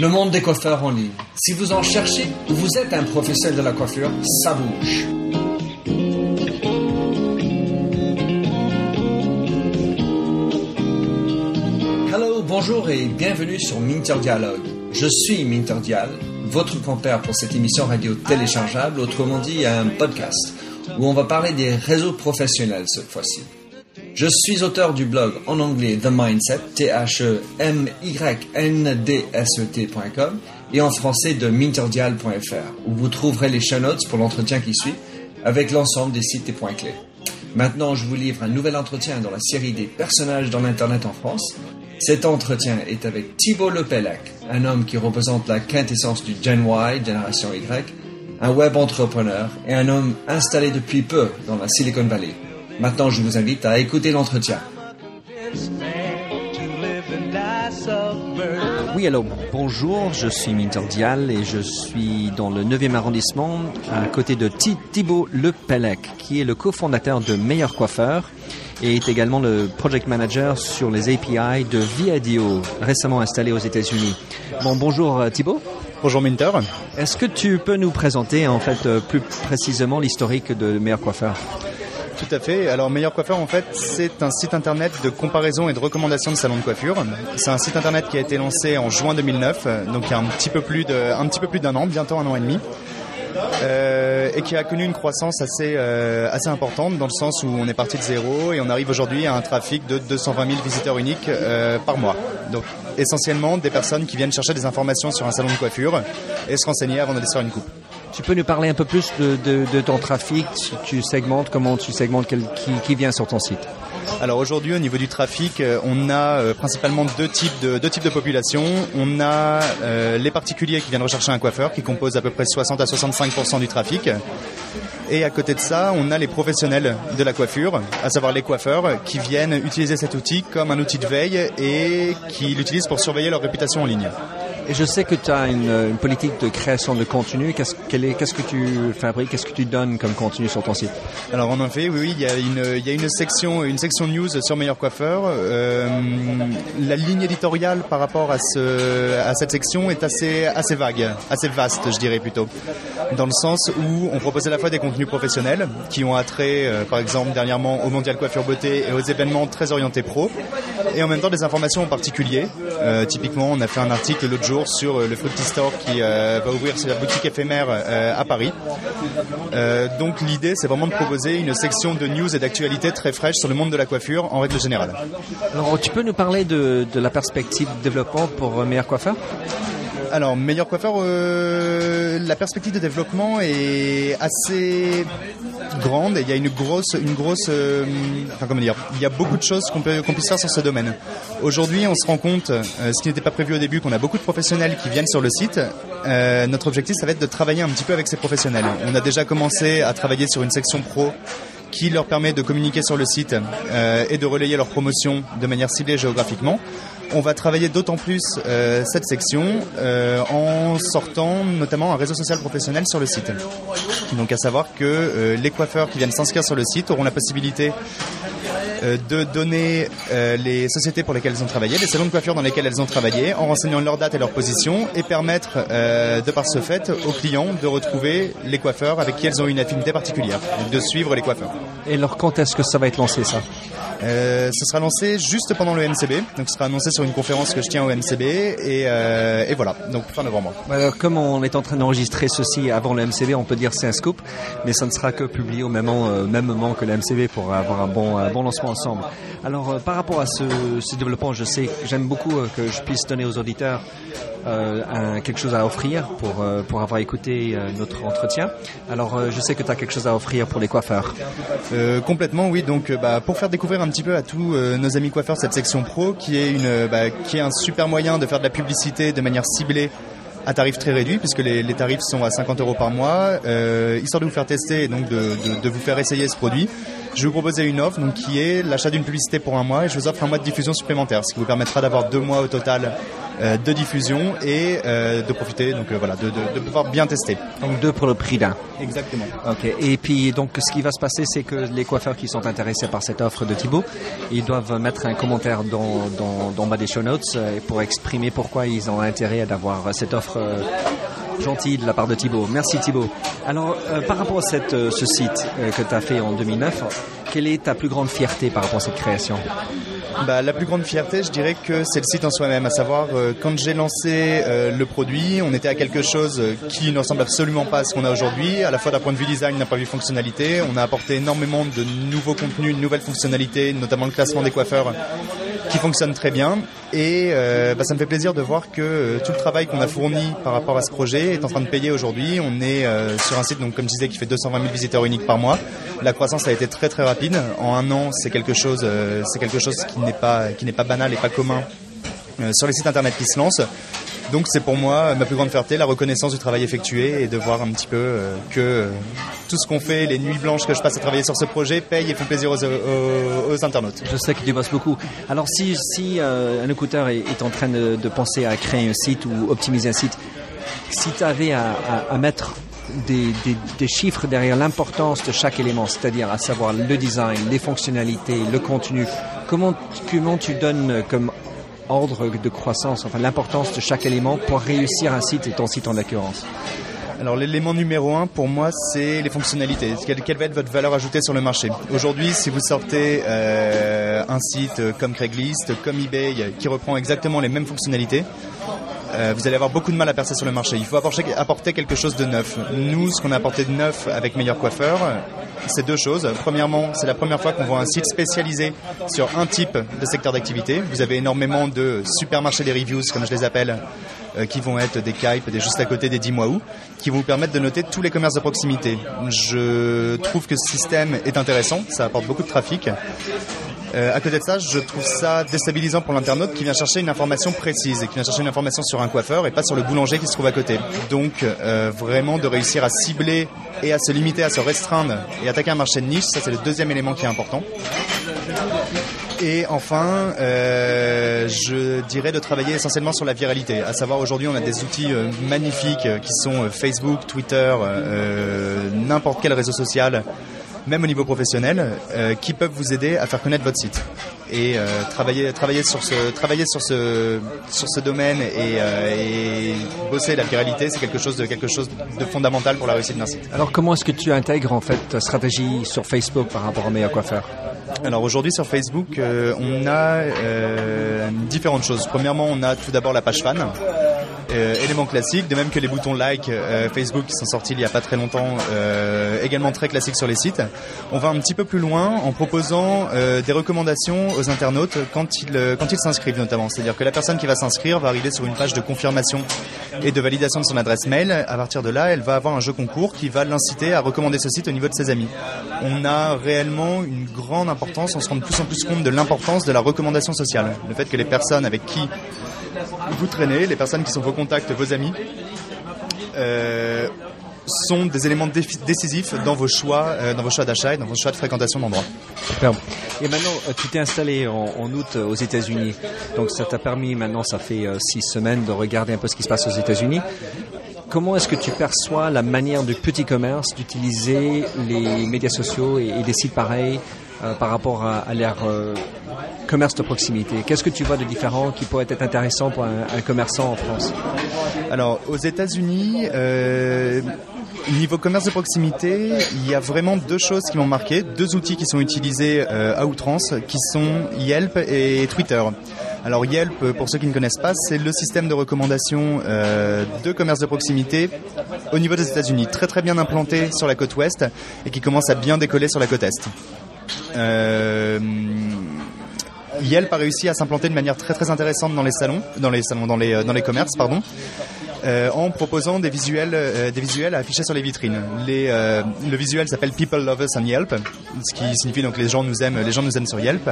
Le monde des coiffeurs en ligne. Si vous en cherchez ou vous êtes un professionnel de la coiffure, ça bouge. Hello, bonjour et bienvenue sur Minter Dialogue. Je suis Minter Dial, votre compère pour cette émission radio téléchargeable, autrement dit un podcast, où on va parler des réseaux professionnels cette fois-ci. Je suis auteur du blog en anglais The Mindset, T-H-E-M-Y-N-D-S-E-T.com et en français de minterdial.fr, où vous trouverez les show notes pour l'entretien qui suit, avec l'ensemble des sites et points clés. Maintenant, je vous livre un nouvel entretien dans la série des personnages dans l'Internet en France. Cet entretien est avec Thibault Lepellec, un homme qui représente la quintessence du Gen Y, génération Y, un web entrepreneur et un homme installé depuis peu dans la Silicon Valley. Maintenant, je vous invite à écouter l'entretien. Oui, alors bonjour, je suis Minter Dial et je suis dans le 9e arrondissement à côté de Thibault Lepellec, qui est le cofondateur de Meilleur Coiffeur et est également le project manager sur les API de Viadio, récemment installé aux États-Unis. Bon, bonjour euh, Thibault. Bonjour Minter. Est-ce que tu peux nous présenter en fait euh, plus précisément l'historique de Meilleur Coiffeur? Tout à fait. Alors Meilleur Coiffeur, en fait, c'est un site internet de comparaison et de recommandation de salons de coiffure. C'est un site internet qui a été lancé en juin 2009, donc il y a un petit peu plus d'un an, bientôt un an et demi. Euh, et qui a connu une croissance assez, euh, assez importante dans le sens où on est parti de zéro et on arrive aujourd'hui à un trafic de 220 000 visiteurs uniques euh, par mois. Donc essentiellement des personnes qui viennent chercher des informations sur un salon de coiffure et se renseigner avant d'aller se faire une coupe. Tu peux nous parler un peu plus de, ton trafic, tu segmentes, comment tu segmentes, qui, vient sur ton site? Alors aujourd'hui, au niveau du trafic, euh, on a euh, principalement deux types de deux types de populations. On a euh, les particuliers qui viennent rechercher un coiffeur, qui composent à peu près 60 à 65 du trafic. Et à côté de ça, on a les professionnels de la coiffure, à savoir les coiffeurs, qui viennent utiliser cet outil comme un outil de veille et qui l'utilisent pour surveiller leur réputation en ligne. Et je sais que tu as une, politique de création de contenu. Qu'est-ce, qu'est-ce que tu fabriques? Qu'est-ce que tu donnes comme contenu sur ton site? Alors en effet, oui, oui, il y a une, section, une section news sur Meilleur Coiffeur. Euh, la ligne éditoriale par rapport à cette section est assez, assez vague, assez vaste, je dirais plutôt, dans le sens où on propose à la fois des contenus professionnels qui ont attrait, euh, par exemple, dernièrement au Mondial Coiffure Beauté et aux événements très orientés pro, et en même temps des informations en particulier. Euh, typiquement, on a fait un article l'autre jour sur euh, le Fruity Store qui euh, va ouvrir sa boutique éphémère à Paris. donc l'idée, c'est vraiment de proposer une section de news et d'actualité très fraîche sur le monde de la coiffure en règle générale. Alors, tu peux nous parler de, de la perspective de développement pour Meilleur Coiffeur? Alors, meilleur coiffeur, euh, la perspective de développement est assez grande il y a une grosse, une grosse, euh, enfin comment dire, il y a beaucoup de choses qu'on peut, qu'on puisse faire sur ce domaine. Aujourd'hui, on se rend compte, euh, ce qui n'était pas prévu au début, qu'on a beaucoup de professionnels qui viennent sur le site. notre objectif, ça va être de travailler un petit peu avec ces professionnels. On a déjà commencé à travailler sur une section pro qui leur permet de communiquer sur le site et de relayer leurs promotions de manière ciblée géographiquement on va travailler d'autant plus euh, cette section euh, en sortant notamment un réseau social professionnel sur le site. Donc à savoir que euh, les coiffeurs qui viennent s'inscrire sur le site auront la possibilité de donner les sociétés pour lesquelles elles ont travaillé, les salons de coiffure dans lesquels elles ont travaillé, en renseignant leur date et leur position, et permettre, de par ce fait, aux clients de retrouver les coiffeurs avec qui elles ont une affinité particulière, de suivre les coiffeurs. Et alors quand est-ce que ça va être lancé ça? Euh, ce sera lancé juste pendant le MCB, donc ce sera annoncé sur une conférence que je tiens au MCB et, euh, et voilà, donc fin novembre. Alors, comme on est en train d'enregistrer ceci avant le MCB, on peut dire c'est un scoop, mais ça ne sera que publié au même moment, euh, même moment que le MCB pour avoir un bon, un bon lancement Alors euh, par rapport à ce, développement, je sais, j'aime beaucoup euh, que je puisse donner aux auditeurs euh, quelque chose à offrir pour, avoir écouté notre entretien. Alors, je sais que tu as quelque chose à offrir pour les coiffeurs. complètement, oui. Donc, bah, pour faire découvrir un petit peu à tous nos amis coiffeurs cette section pro, qui est, une, bah, qui est un super moyen de faire de la publicité de manière ciblée à tarif très réduit puisque les, tarifs sont à 50 euros par mois, histoire de vous faire tester et donc de, vous faire essayer ce produit. Je vais vous proposer une offre donc, qui est l'achat d'une publicité pour un mois et je vous offre un mois de diffusion supplémentaire, ce qui vous permettra d'avoir deux mois au total euh, de diffusion et euh, de profiter, donc euh, voilà, de, de, de, pouvoir bien tester. Donc deux pour le prix d'un. Exactement. Ok. Et puis donc ce qui va se passer, c'est que les coiffeurs qui sont intéressés par cette offre de Thibaut, ils doivent mettre un commentaire dans dans, dans bas des show notes pour exprimer pourquoi ils ont intérêt d'avoir cette offre gentil de la part de Thibaut. Merci Thibaut. Alors, euh, par rapport à euh, ce site euh, que tu as fait en 2009, quelle est ta plus grande fierté par rapport à cette création? Bah, La plus grande fierté, je dirais que c'est le site en soi-même. À savoir, quand j'ai lancé le produit, on était à quelque chose qui ne ressemble absolument pas à ce qu'on a aujourd'hui. À la fois d'un point de vue design, d'un point de vue fonctionnalité. On a apporté énormément de nouveaux contenus, de nouvelles fonctionnalités, notamment le classement des coiffeurs qui fonctionne très bien. Et euh, bah, ça me fait plaisir de voir que euh, tout le travail qu'on a fourni par rapport à ce projet est en train de payer aujourd'hui. On est euh, sur un site, donc comme je disais, qui fait 220 000 visiteurs uniques par mois. La croissance a été très très rapide. En un an, c'est quelque chose, c'est quelque chose qui n'est pas qui n'est pas banal et pas commun sur les sites internet qui se lancent. Donc c'est pour moi ma plus grande fierté, la reconnaissance du travail effectué et de voir un petit peu euh, que euh, tout ce qu'on fait, les nuits blanches que je passe à travailler sur ce projet, paye et font plaisir aux, internautes. Je sais que tu bosses beaucoup. Alors si, si euh, un écouteur est, en train de, penser à créer un site ou optimiser un site, si tu avais à, mettre des, des, chiffres derrière l'importance de chaque élément, c'est-à-dire à savoir le design, les fonctionnalités, le contenu. Comment, comment tu donnes comme ordre de croissance, enfin l'importance de chaque élément pour réussir un site et ton site en l'occurrence alors l'élément numéro un pour moi c'est les fonctionnalités. Quelle, va être votre valeur ajoutée sur le marché? Aujourd'hui si vous sortez euh, un site comme Craigslist, comme eBay qui reprend exactement les mêmes fonctionnalités, euh, vous allez avoir beaucoup de mal à percer sur le marché. Il faut apporter, quelque chose de neuf. Nous, ce qu'on a apporté de neuf avec Meilleur Coiffeur, c'est deux choses. Premièrement, c'est la première fois qu'on voit un site spécialisé sur un type de secteur d'activité. Vous avez énormément de supermarchés des reviews, comme je les appelle, euh, qui vont être des Kype, des juste à côté des 10 mois qui vont vous permettre de noter tous les commerces de proximité. Je trouve que ce système est intéressant, ça apporte beaucoup de trafic. Euh, à côté de ça, je trouve ça déstabilisant pour l'internaute qui vient chercher une information précise et qui vient chercher une information sur un coiffeur et pas sur le boulanger qui se trouve à côté. Donc euh, vraiment de réussir à cibler et à se limiter, à se restreindre et attaquer un marché de niche, ça c'est le deuxième élément qui est important. Et enfin, euh, je dirais de travailler essentiellement sur la viralité. À savoir, aujourd'hui, on a des outils euh, magnifiques euh, qui sont Facebook, Twitter, n'importe quel réseau social même au niveau professionnel, euh, qui peuvent vous aider à faire connaître votre site. Et euh, travailler, travailler sur ce, travailler sur ce, sur ce domaine et, euh, et bosser la viralité, c'est quelque chose de quelque chose de fondamental pour la réussite d'un site. Alors, comment est-ce que tu intègres en fait ta stratégie sur Facebook par rapport à Meilleur Coiffeur? Alors aujourd'hui sur Facebook, on a différentes choses. Premièrement, on a tout d'abord la page fan euh, élément classique, de même que les boutons like euh, Facebook qui sont sortis il n'y a pas très longtemps, euh, également très classiques sur les sites. On va un petit peu plus loin en proposant des recommandations aux internautes quand ils quand ils s'inscrivent notamment. C'est-à-dire que la personne qui va s'inscrire va arriver sur une page de confirmation et de validation de son adresse mail. À partir de là, elle va avoir un jeu concours qui va l'inciter à recommander ce site au niveau de ses amis. On a réellement une grande importance, on se rend de plus en plus compte de l'importance de la recommandation sociale. Le fait que les personnes avec qui vous traînez, les personnes qui sont vos contacts, vos amis, euh, sont des éléments décisifs dans vos choix, euh, dans vos choix d'achat et dans vos choix de fréquentation d'endroits. Et maintenant, euh, tu t'es installé en, août aux États-Unis, donc ça t'a permis maintenant, ça fait six semaines de regarder un peu ce qui se passe aux États-Unis. Comment est-ce que tu perçois la manière du petit commerce d'utiliser les médias sociaux et, des sites pareils par rapport à, à l'ère commerce de proximité? Qu'est-ce que tu vois de différent qui pourrait être intéressant pour un, commerçant en France? Alors, aux États-Unis, euh, Niveau commerce de proximité, il y a vraiment deux choses qui m'ont marqué, deux outils qui sont utilisés euh, à outrance, qui sont Yelp et Twitter. Alors Yelp, pour ceux qui ne connaissent pas, c'est le système de recommandation euh, de commerce de proximité au niveau des États-Unis, très très bien implanté sur la côte ouest et qui commence à bien décoller sur la côte est. Euh, Yelp a réussi à s'implanter de manière très très intéressante dans les salons, dans les salons, dans les, euh, dans les commerces, pardon. Euh, en proposant des visuels, euh, des visuels à afficher sur les vitrines. Euh, le visuel s'appelle People Love Us on Yelp, ce qui signifie donc les gens nous aiment, les gens nous aiment sur Yelp,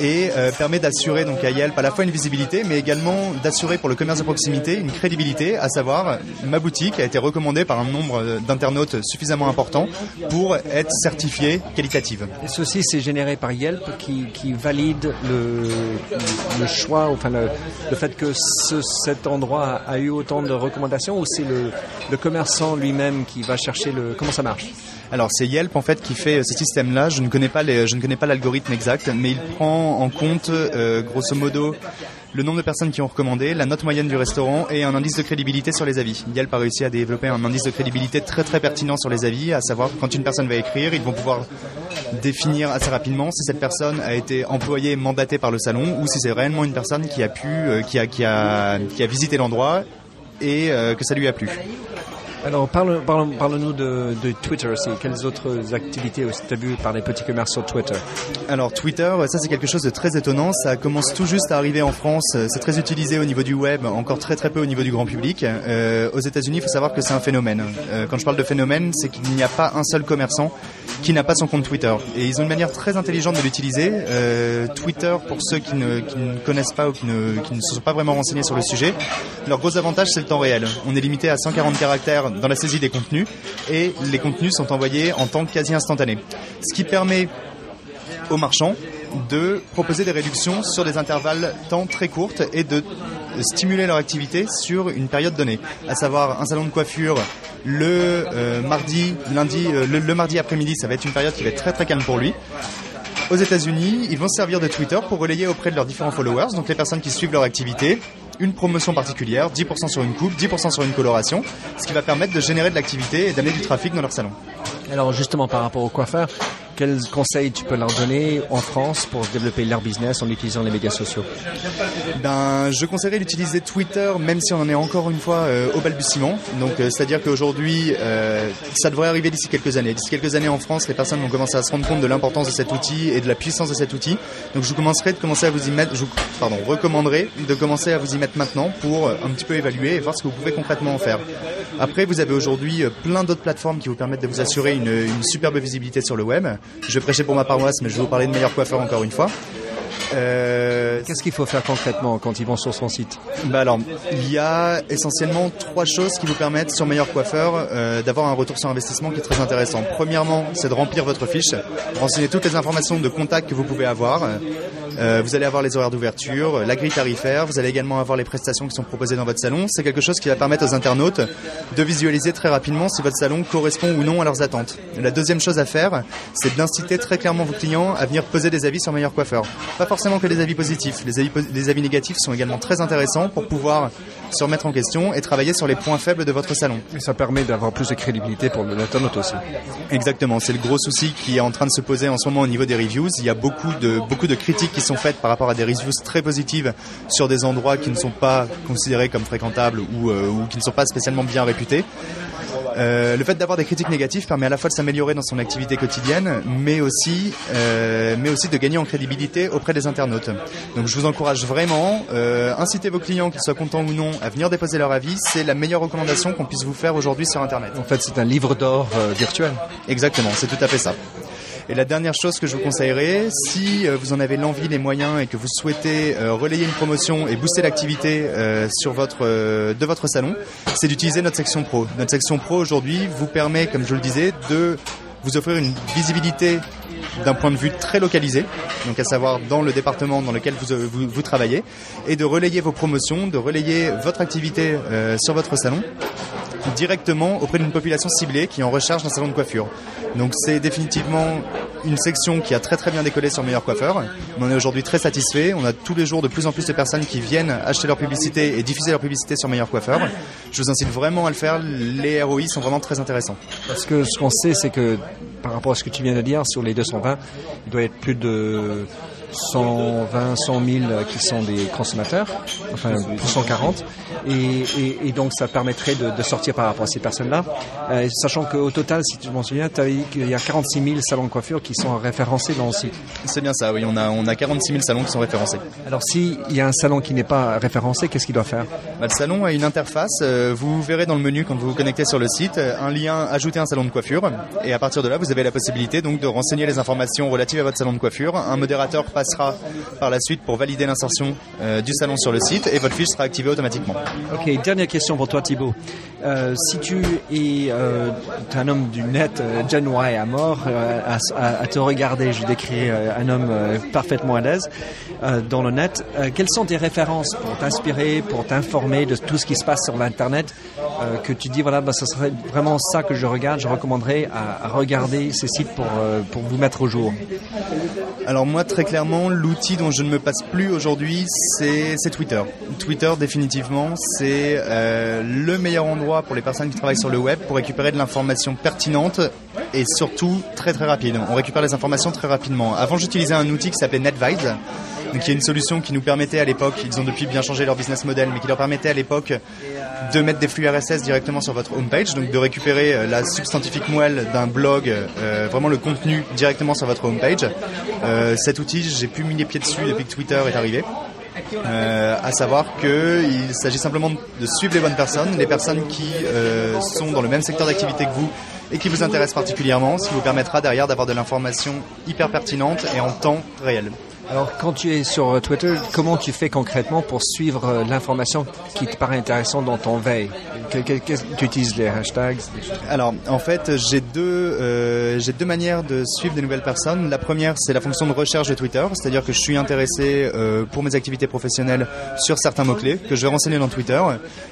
et permet d'assurer donc à Yelp à la fois une visibilité, mais également d'assurer pour le commerce de proximité une crédibilité, à savoir ma boutique a été recommandée par un nombre d'internautes suffisamment important pour être certifiée qualitative. Ceci, c'est généré par Yelp qui, valide le, choix, enfin le, fait que ce, cet endroit a eu autant de recommandations ou c'est le, le commerçant lui-même qui va chercher le... Comment ça marche Alors c'est Yelp en fait qui fait ce système-là. Je ne connais pas les, je ne connais pas l'algorithme exact, mais il prend en compte euh, grosso modo le nombre de personnes qui ont recommandé, la note moyenne du restaurant et un indice de crédibilité sur les avis. Yelp a réussi à développer un indice de crédibilité très très pertinent sur les avis, à savoir quand une personne va écrire, ils vont pouvoir définir assez rapidement si cette personne a été employée, mandatée par le salon ou si c'est réellement une personne qui a pu, euh, qui a, qui a, qui a visité l'endroit et euh, que ça lui a plu. Alors, parle, parle, parle-nous de, de Twitter aussi. Quelles autres activités tu as vu par les petits commerces sur Twitter Alors Twitter, ça c'est quelque chose de très étonnant. Ça commence tout juste à arriver en France. C'est très utilisé au niveau du web, encore très très peu au niveau du grand public. Euh, aux États-Unis, il faut savoir que c'est un phénomène. Euh, quand je parle de phénomène, c'est qu'il n'y a pas un seul commerçant qui n'a pas son compte Twitter. Et ils ont une manière très intelligente de l'utiliser. Euh, Twitter, pour ceux qui ne, qui ne connaissent pas ou qui ne, qui ne se sont pas vraiment renseignés sur le sujet, leur gros avantage c'est le temps réel. On est limité à 140 caractères dans la saisie des contenus et les contenus sont envoyés en temps quasi instantané. Ce qui permet aux marchands de proposer des réductions sur des intervalles temps très courtes et de stimuler leur activité sur une période donnée, à savoir un salon de coiffure le euh, mardi, lundi, euh, le, mardi après-midi, ça va être une période qui va être très très calme pour lui. Aux États-Unis, ils vont se servir de Twitter pour relayer auprès de leurs différents followers, donc les personnes qui suivent leur activité, une promotion particulière, 10% sur une coupe, 10% sur une coloration, ce qui va permettre de générer de l'activité et d'amener du trafic dans leur salon. Alors justement, par rapport aux coiffeurs, quels conseils tu peux leur donner en France pour développer leur business en utilisant les médias sociaux Ben, je conseillerais d'utiliser Twitter, même si on en est encore une fois euh, au balbutiement. Donc, euh, c'est-à-dire qu'aujourd'hui, euh, ça devrait arriver d'ici quelques années. D'ici quelques années en France, les personnes vont commencer à se rendre compte de l'importance de cet outil et de la puissance de cet outil. Donc, je vous commencerai de commencer à vous y mettre, pardon, recommanderai de commencer à vous y mettre maintenant pour un petit peu évaluer et voir ce que vous pouvez concrètement en faire. Après, vous avez aujourd'hui plein d'autres plateformes qui vous permettent de vous assurer une superbe visibilité sur le web. Je prêcher pour ma paroisse, mais je vais vous parler de meilleur coiffeur encore une fois. Euh, Qu'est-ce qu'il faut faire concrètement quand ils vont sur son site bah alors, il y a essentiellement trois choses qui vous permettent sur Meilleur Coiffeur euh, d'avoir un retour sur investissement qui est très intéressant. Premièrement, c'est de remplir votre fiche, renseigner toutes les informations de contact que vous pouvez avoir. Euh, vous allez avoir les horaires d'ouverture, la grille tarifaire, vous allez également avoir les prestations qui sont proposées dans votre salon. C'est quelque chose qui va permettre aux internautes de visualiser très rapidement si votre salon correspond ou non à leurs attentes. La deuxième chose à faire, c'est d'inciter très clairement vos clients à venir poser des avis sur Meilleur Coiffeur. Pas forcément que des avis positifs, les avis, les avis négatifs sont également très intéressants pour pouvoir se remettre en question et travailler sur les points faibles de votre salon. Et ça permet d'avoir plus de crédibilité pour l'internaute aussi. Exactement, c'est le gros souci qui est en train de se poser en ce moment au niveau des reviews. Il y a beaucoup de, beaucoup de critiques qui sont faites par rapport à des reviews très positives sur des endroits qui ne sont pas considérés comme fréquentables ou, euh, ou qui ne sont pas spécialement bien réputés. Euh, le fait d'avoir des critiques négatives permet à la fois de s'améliorer dans son activité quotidienne, mais aussi, euh, mais aussi de gagner en crédibilité auprès des internautes. Donc je vous encourage vraiment, euh, incitez vos clients, qu'ils soient contents ou non, à venir déposer leur avis. C'est la meilleure recommandation qu'on puisse vous faire aujourd'hui sur Internet. En fait, c'est un livre d'or euh, virtuel. Exactement, c'est tout à fait ça. Et la dernière chose que je vous conseillerais, si euh, vous en avez l'envie, les moyens et que vous souhaitez euh, relayer une promotion et booster l'activité euh, sur votre de votre salon, c'est d'utiliser notre section pro. Notre section pro aujourd'hui vous permet, comme je le disais, de vous offrir une visibilité d'un point de vue très localisé, donc à savoir dans le département dans lequel vous, vous, travaillez, et de relayer vos promotions, de relayer votre activité sur votre salon directement auprès d'une population ciblée qui en recherche d'un salon de coiffure. Donc c'est définitivement une section qui a très très bien décollé sur Meilleur Coiffeur. On en est aujourd'hui très satisfait. On a tous les jours de plus en plus de personnes qui viennent acheter leur publicité et diffuser leur publicité sur Meilleur Coiffeur. Je vous incite vraiment à le faire. Les ROI sont vraiment très intéressants. Parce que ce qu'on sait, c'est que par rapport à ce que tu viens de dire, sur les 220, il doit y être plus de 120, 100 000 qui sont des consommateurs, enfin 140, et, et, donc ça permettrait de, sortir par rapport à ces personnes-là, euh, sachant qu'au total, si tu m'en souviens, tu as dit qu'il y a 46 000 salons de coiffure qui sont référencés dans le site. C'est bien ça, oui, on a, on a 46 000 salons qui sont référencés. Alors s'il y a un salon qui n'est pas référencé, qu'est-ce qu'il doit faire? Bah, Le salon a une interface, euh, vous verrez dans le menu quand vous vous connectez sur le site, un lien ajouter un salon de coiffure, et à partir de là, vous avez la possibilité donc de renseigner les informations relatives à votre salon de coiffure. Un modérateur passera par la suite pour valider l'insertion euh, du salon sur le site et votre fiche sera activée automatiquement. Ok, dernière question pour toi Thibaut. Euh, si tu es euh, un homme du net, Gen Y à mort, à, te regarder, je décris un homme parfaitement à l'aise dans le net, quelles sont tes références pour t'inspirer, pour t'informer de tout ce qui se passe sur l'Internet que tu dis, voilà, bah, ce serait vraiment ça que je regarde, je recommanderais à, regarder ces sites pour, pour vous mettre au jour? Alors moi, très clairement, l'outil dont je ne me passe plus aujourd'hui, c'est Twitter. Twitter, définitivement, c'est euh, le meilleur endroit pour les personnes qui travaillent sur le web pour récupérer de l'information pertinente et surtout très très rapide. On récupère les informations très rapidement. Avant, j'utilisais un outil qui s'appelait NetVise donc il y a une solution qui nous permettait à l'époque, ils ont depuis bien changé leur business model, mais qui leur permettait à l'époque de mettre des flux RSS directement sur votre homepage, donc de récupérer euh, la substantifique moelle d'un blog, euh, vraiment le contenu directement sur votre homepage. Euh, cet outil, j'ai pu mis les pieds dessus depuis que Twitter est arrivé. Euh, à savoir qu'il s'agit simplement de suivre les bonnes personnes, les personnes qui sont dans le même secteur d'activité que vous et qui vous intéressent particulièrement, ce qui vous permettra derrière d'avoir de l'information hyper pertinente et en temps réel. Alors, quand tu es sur Twitter, comment tu fais concrètement pour suivre euh, l'information qui te paraît intéressante dans ton veille? Tu utilises les hashtags Alors, en fait, j'ai deux, euh, deux manières de suivre des nouvelles personnes. La première, c'est la fonction de recherche de Twitter, c'est-à-dire que je suis intéressé euh, pour mes activités professionnelles sur certains mots-clés que je vais renseigner dans Twitter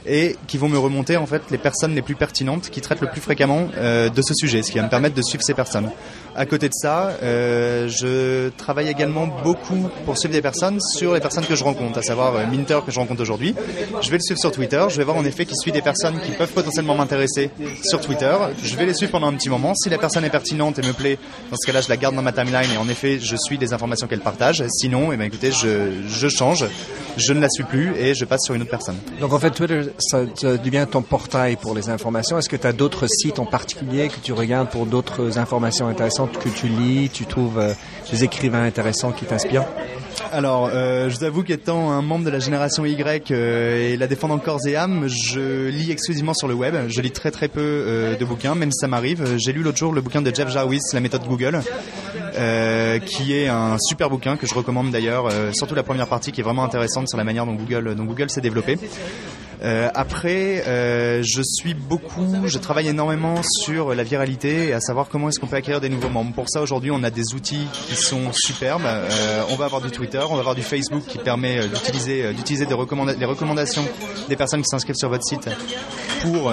et qui vont me remonter en fait les personnes les plus pertinentes qui traitent le plus fréquemment de ce sujet, ce qui va me permettre de suivre ces personnes. À côté de ça, je travaille également beaucoup pour suivre des personnes sur les personnes que je rencontre, à savoir euh, Minter que je rencontre aujourd'hui. Je vais le suivre sur Twitter, je vais voir en effet qui suit des personnes qui peuvent potentiellement m'intéresser sur Twitter. Je vais les suivre pendant un petit moment. Si la personne est pertinente et me plaît, dans ce cas-là, je la garde dans ma timeline et en effet, je suis des informations qu'elle partage. Sinon, eh ben, écoutez, je, je change, je ne la suis plus et je passe sur une autre personne. Donc en fait, Twitter, ça devient ton portail pour les informations. Est-ce que tu as d'autres sites en particulier que tu regardes pour d'autres informations intéressantes? Que tu lis, tu trouves euh, des écrivains intéressants qui t'inspirent alors, euh, je vous avoue qu'étant un membre de la génération Y euh, et la défendant corps et âme, je lis exclusivement sur le web. Je lis très très peu euh, de bouquins, même si ça m'arrive. J'ai lu l'autre jour le bouquin de Jeff Jarvis, La méthode Google, qui est un super bouquin que je recommande d'ailleurs, surtout la première partie qui est vraiment intéressante sur la manière dont Google, dont Google s'est développé. Euh, après, euh, je suis beaucoup, je travaille énormément sur la viralité et à savoir comment est-ce qu'on peut acquérir des nouveaux membres. Pour ça, aujourd'hui, on a des outils qui sont superbes. Euh, on va avoir du Twitter, on va avoir du Facebook qui permet euh, d'utiliser, euh, d'utiliser des les recommandations des personnes qui s'inscrivent sur votre site pour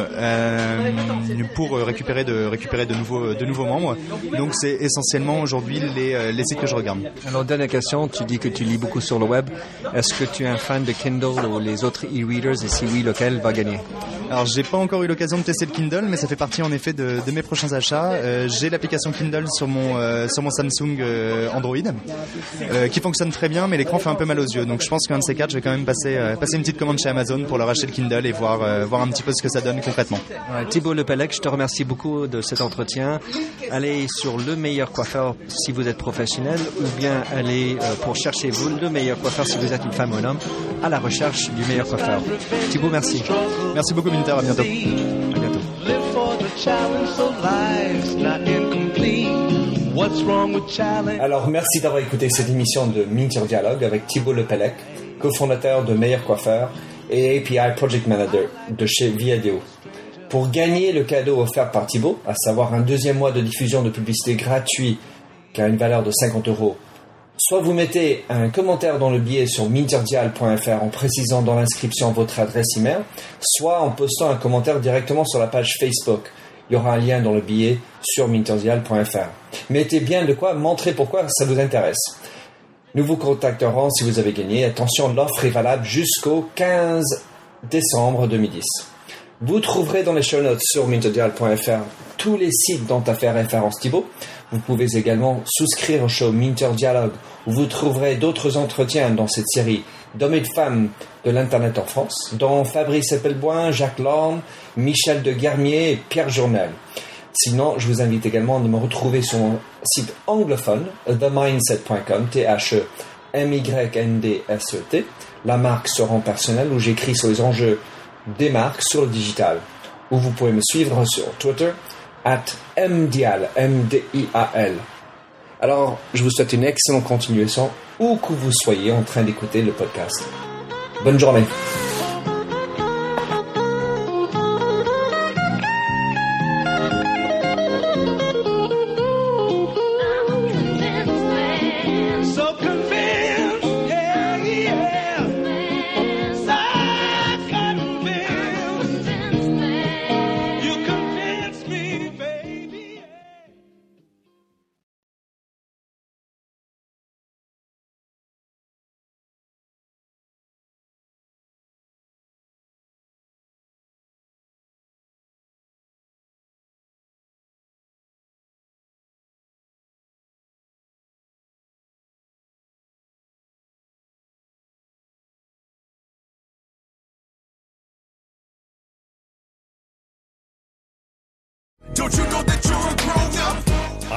pour récupérer de récupérer de nouveaux de nouveaux membres. Donc, c'est essentiellement aujourd'hui les, les sites que je regarde. Alors, dernière question, tu dis que tu lis beaucoup sur le web. Est-ce que tu es un fan de Kindle ou les autres e-readers? Et si oui, lequel va gagner? Alors j'ai pas encore eu l'occasion de tester le Kindle, mais ça fait partie en effet de, mes prochains achats. Euh, j'ai l'application Kindle sur mon euh, sur mon Samsung euh, Android, qui fonctionne très bien, mais l'écran fait un peu mal aux yeux. Donc je pense qu'un de ces quatre, je vais quand même passer passer une petite commande chez Amazon pour leur acheter le Kindle et voir voir un petit peu ce que ça donne concrètement. Thibault Lepelec, je te remercie beaucoup de cet entretien. Allez sur le meilleur coiffeur si vous êtes professionnel, ou bien allez pour chercher vous le meilleur coiffeur si vous êtes une femme ou un homme, à la recherche du meilleur coiffeur. Thibault, merci. Merci beaucoup, Minter. À bientôt. À bientôt. Alors, merci d'avoir écouté cette émission de Minter Dialogue avec Thibault Lepelec, cofondateur de Meilleur Coiffeur et API Project Manager de chez Viadeo. Pour gagner le cadeau offert par Thibault, à savoir un deuxième mois de diffusion de publicité gratuit qui a une valeur de 50 euros Soit vous mettez un commentaire dans le billet sur minterdial.fr en précisant dans l'inscription votre adresse email, soit en postant un commentaire directement sur la page Facebook. Il y aura un lien dans le billet sur minterdial.fr. Mettez bien de quoi montrer pourquoi ça vous intéresse. Nous vous contacterons si vous avez gagné. Attention, l'offre est valable jusqu'au 15 décembre 2010. Vous trouverez dans les show notes sur minterdial.fr tous les sites dont a fait référence Thibault. Vous pouvez également souscrire au show Minter Dialogue où vous trouverez d'autres entretiens dans cette série d'hommes et de femmes de l'Internet en France, dont Fabrice Eppelboin, Jacques Lorne, Michel de Guermier et Pierre Journel. Sinon, je vous invite également à me retrouver sur mon site anglophone, themindset.com, T-H-E-M-Y-N-D-S-E-T, la marque se rend personnelle où j'écris sur les enjeux des marques sur le digital. Ou vous pouvez me suivre sur Twitter, at MDIAL, M-D-I-A-L. Alors, je vous souhaite une excellente continuation où que vous soyez en train d'écouter le podcast. Bonne journée.